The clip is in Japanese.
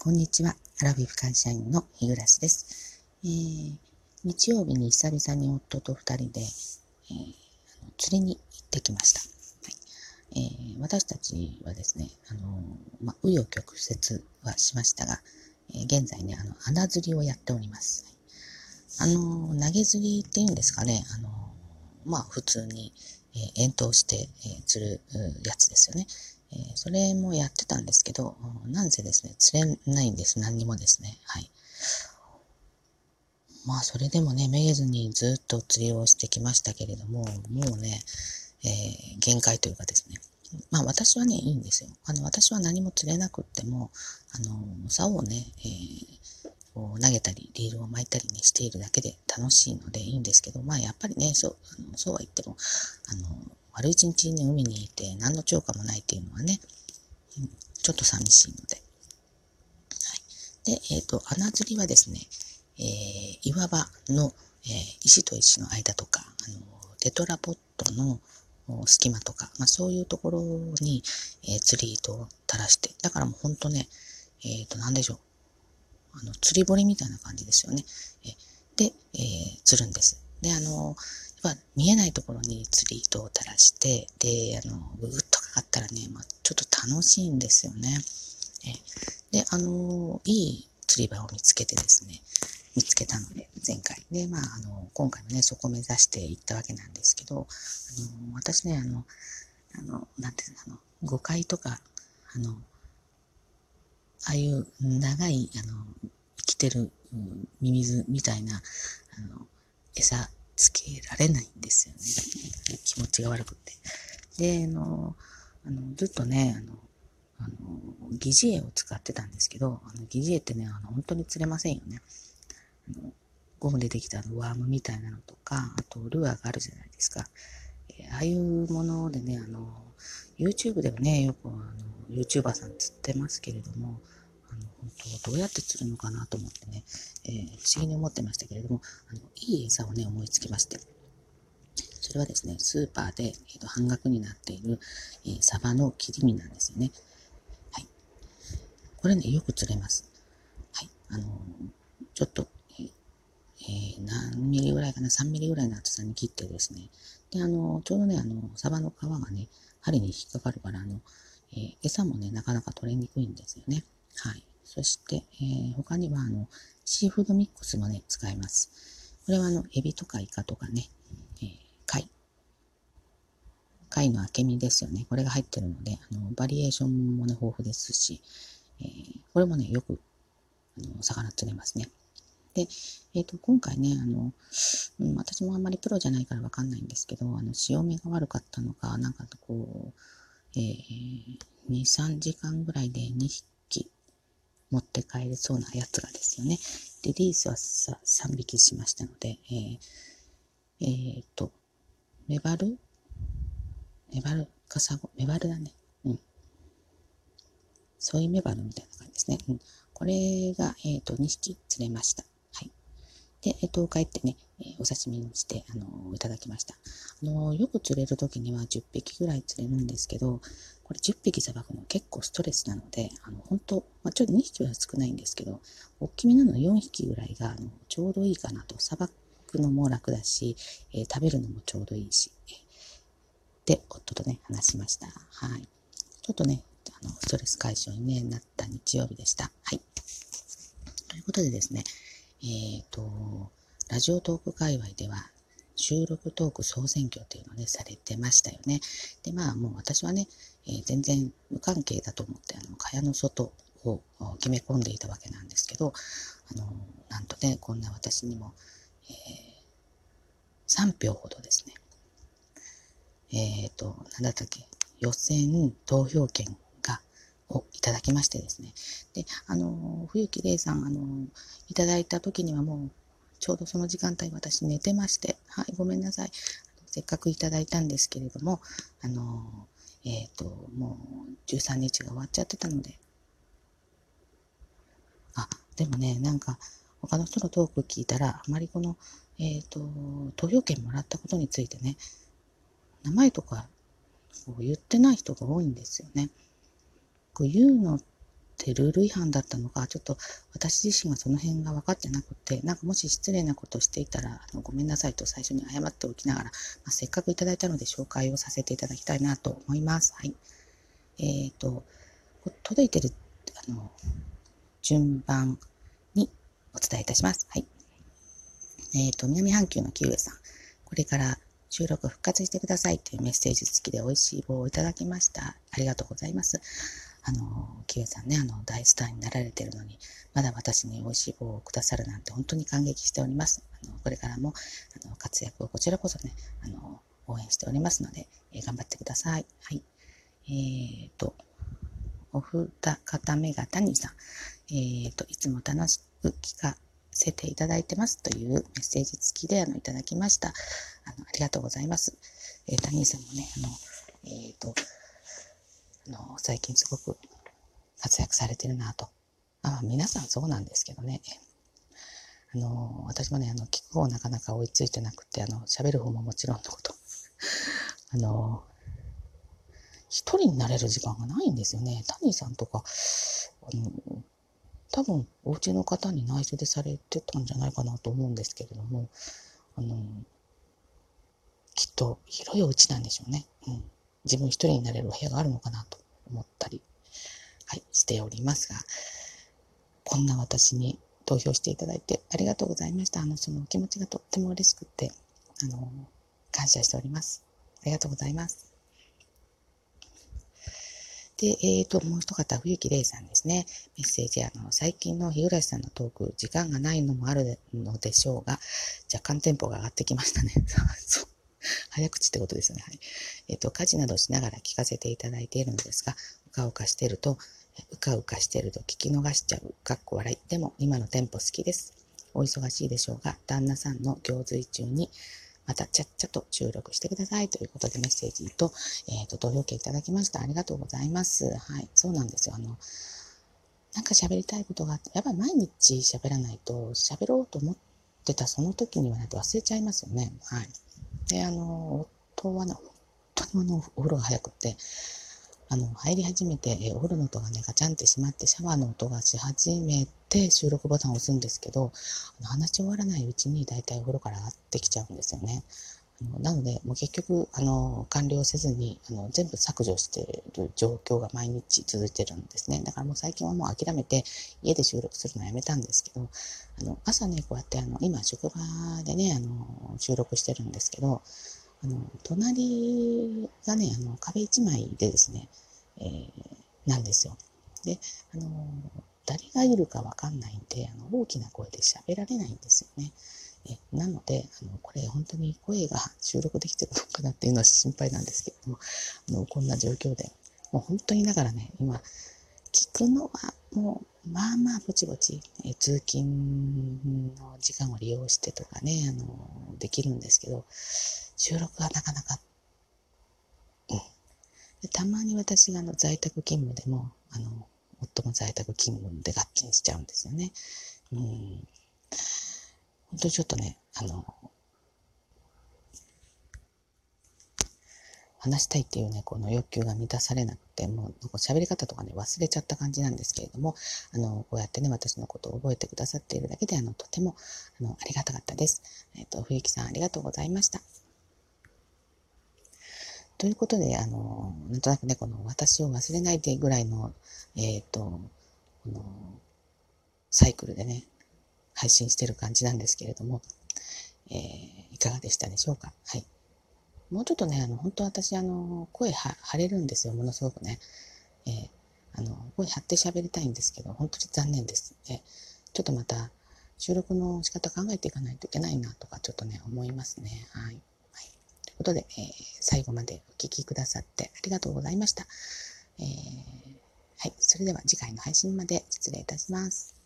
こんにちは。アラビフ会社員の日暮です。えー、日曜日に久々に夫と二人で、えー、釣りに行ってきました。はいえー、私たちはですね、あのま紆余曲折はしましたが、え現在ね、あの、穴釣りをやっております。あの、投げ釣りっていうんですかね、あの、まあ、普通に、え遠投して、え釣るやつですよね。えー、それもやってたんですけど、なんせですね、釣れないんです。何にもですね。はい。まあ、それでもね、めげずにずっと釣りをしてきましたけれども、もうね、えー、限界というかですね。まあ、私はね、いいんですよ。あの、私は何も釣れなくっても、あの、竿をね、えー、投げたり、リールを巻いたりね、しているだけで楽しいのでいいんですけど、まあ、やっぱりね、そう、あのそうは言っても、あの、丸一日ね、海にいて何の超過もないっていうのはね、ちょっと寂しいので。はい。で、えっ、ー、と、穴釣りはですね、えー、岩場の、えー、石と石の間とか、あの、テトラポットの隙間とか、まあそういうところに、えー、釣り糸を垂らして、だからもうほんとね、えっ、ー、と、なんでしょう。あの、釣り堀みたいな感じですよね。えで、えー、釣るんです。で、あの、ぱ見えないところに釣り糸を垂らして、で、あの、ぐぐっとかかったらね、まあ、ちょっと楽しいんですよね。えで、あの、いい釣り場を見つけてですね、見つけたので、前回。で、まあ、あの、今回もね、そこを目指していったわけなんですけど、あの、私ね、あの、あの、なんていうの、あの、誤解とか、あの、ああいう長い、あの、生きてるミミズみたいな、あの、餌つけられないんですよね。気持ちが悪くて。で、あの、あのずっとね、あの、あの、疑似餌を使ってたんですけど、あの疑似餌ってね、あの本当に釣れませんよね。あのゴムでできたワームみたいなのとか、あとルアーがあるじゃないですか。えー、ああいうものでね、あの、YouTube ではね、よくあの、YouTuber さん釣ってますけれども、どうやって釣るのかなと思ってね、えー、不思議に思ってましたけれども、あの、いい餌をね、思いつきまして。それはですね、スーパーで、えーと、半額になっている、えー、サバの切り身なんですよね。はい。これね、よく釣れます。はい。あのー、ちょっと、えー、何ミリぐらいかな、3ミリぐらいの厚さに切ってですね、で、あのー、ちょうどね、あの、サバの皮がね、針に引っかかるから、あの、え、餌もね、なかなか取れにくいんですよね。はい。そして、えー、他には、あの、シーフードミックスもね、使います。これは、あの、エビとかイカとかね、えー、貝。貝の明身ですよね。これが入ってるので、あの、バリエーションもね、豊富ですし、えー、これもね、よく、あの、魚釣れますね。で、えっ、ー、と、今回ね、あの、うん、私もあんまりプロじゃないからわかんないんですけど、あの、潮目が悪かったのか、なんかこう、えー、2、3時間ぐらいで2匹持って帰れそうなやつがですよね。で、リースはさ3匹しましたので、えー、えー、と、メバル？メバルカサゴ？メバルだね。うん。ソイメバルみたいな感じですね。うん。これが、えっ、と、2匹釣れました。はい。で、えっ、と、帰ってね、えお刺身にして、あのいただきました。あのよく釣れる時には10匹ぐらい釣れるんですけど、これ10匹さばくの結構ストレスなので、あの、本当まあ、ちょっと2匹は少ないんですけど、大きめなの4匹ぐらいが、あの、ちょうどいいかなと。さばくのも楽だし、えー、食べるのもちょうどいいし。で、夫とね、話しました。はい。ちょっとね、あの、ストレス解消に、ね、なった日曜日でした。はい。ということでですね、えっ、ー、と、ラジオトーク界隈では、収録トーク総選挙っていうのね、されてましたよね。で、まあもう私はね、えー、全然無関係だと思って、あの、蚊帳の外を決め込んでいたわけなんですけど、あの、なんとね、こんな私にも、えー、3票ほどですね、えっ、ー、と、なんだったっけ、予選投票権が、をいただきましてですね。で、あの、冬木玲さん、あの、いただいた時にはもう、ちょうどその時間帯私寝てまして、はい、ごめんなさい。せっかくいただいたんですけれども、あの、えっ、ー、と、もう13日が終わっちゃってたので、あ、でもね、なんか、他の人のトーク聞いたら、あまりこの、えっ、ー、と、投票権もらったことについてね、名前とかこう言ってない人が多いんですよね。こう言うのっってルール違反だったのか、ちょっと私自身がその辺が分かってなくて、なんかもし失礼なことをしていたら、あのごめんなさいと最初に謝っておきながら、まあ、せっかくいただいたので紹介をさせていただきたいなと思います。はい。えっ、ー、と、届いてる、あの、順番にお伝えいたします。はい。えっ、ー、と、南半球のキウエさん。これから収録復活してくださいというメッセージ付きで美味しい棒をいただきました。ありがとうございます。あの、キウエさんね、あの、大スターになられてるのに、まだ私に美味しい棒をくださるなんて本当に感激しております。あの、これからも、あの、活躍をこちらこそね、あの、応援しておりますので、えー、頑張ってください。はい。えーと、お二方目が谷さん。えーと、いつも楽しく聞かせていただいてますというメッセージ付きであのいただきました。あのありがとうございます。えー、谷さんもね、あの、えっ、と、の、最近すごく活躍されてるなと。あ皆さんそうなんですけどね。あの、私もね、あの、聞く方なかなか追いついてなくて、あの、喋る方ももちろんのこと。あの、一人になれる時間がないんですよね。谷さんとか、あの、多分お家の方に内緒でされてたんじゃないかなと思うんですけれども、あの、きっと広いお家なんでしょうね。うん。自分一人になれるお部屋があるのかなと思ったり、はい、しておりますが、こんな私に投票していただいてありがとうございました。あの、そのお気持ちがとっても嬉しくて、あの、感謝しております。ありがとうございます。で、えっ、ー、と、もう一方、冬木玲さんですね。メッセージ、あの、最近の日暮さんのトーク、時間がないのもあるのでしょうが、若干テンポが上がってきましたね。そう。早口ってことですね。はい。えっ、ー、と、家事などしながら聞かせていただいているのですが、うかうかしてると、うかうかしてると聞き逃しちゃう。かっこ笑い。でも、今のテンポ好きです。お忙しいでしょうが、旦那さんの行水中に、またちゃっちゃと収録してくださいということでメッセージと、えっ、ー、と、投票権いただきました。ありがとうございます。はい。そうなんですよ。あの、なんか喋りたいことがあって、やっぱり毎日喋らないと、喋ろうと思ってたその時にはないと忘れちゃいますよね。はい。で、あの、夫はね、本当にあの、お風呂が早くって、あの、入り始めて、えお風呂の音がね、ガチャンってしまって、シャワーの音がし始めて、収録ボタンを押すんですけど、あの話し終わらないうちに、大体お風呂から上がってきちゃうんですよね。なので、もう結局、あの、完了せずに、あの、全部削除している状況が毎日続いてるんですね。だからもう最近はもう諦めて、家で収録するのはやめたんですけど、あの、朝ね、こうやって、あの、今、職場でね、あの、収録してるんですけど、あの、隣がね、あの、壁一枚でですね、えー、なんですよ。で、あの、誰がいるかわかんないんで、あの、大きな声で喋られないんですよね。えなので、あの、これ本当に声が収録できてるのかなっていうのは心配なんですけれども、あの、こんな状況で、もう本当にだからね、今、聞くのはもう、まあまあぼちぼち、え通勤の時間を利用してとかね、あの、できるんですけど、収録はなかなか、うん。たまに私があの在宅勤務でも、あの、夫も在宅勤務でガッチンしちゃうんですよね。うん。本当にちょっとね、あの、話したいっていうね、この欲求が満たされなくて、もう喋り方とかね、忘れちゃった感じなんですけれども、あの、こうやってね、私のことを覚えてくださっているだけで、あの、とても、あの、ありがたかったです。えっ、ー、と、冬木さんありがとうございました。ということで、あの、なんとなくね、この私を忘れないでぐらいの、えっ、ー、と、この、サイクルでね、配信してる感じなんですけれども、えー、いかがでしたでしょうか？はい。もうちょっとね、あの、本当私、あの、声は張れるんですよ、ものすごくね。えー、あの、声張って喋りたいんですけど、本当に残念です。えちょっとまた、収録の仕方考えていかないといけないなとか、ちょっとね、思いますね。はい。はい、ということで、えー、最後までお聴きくださってありがとうございました。えー、はい。それでは次回の配信まで失礼いたします。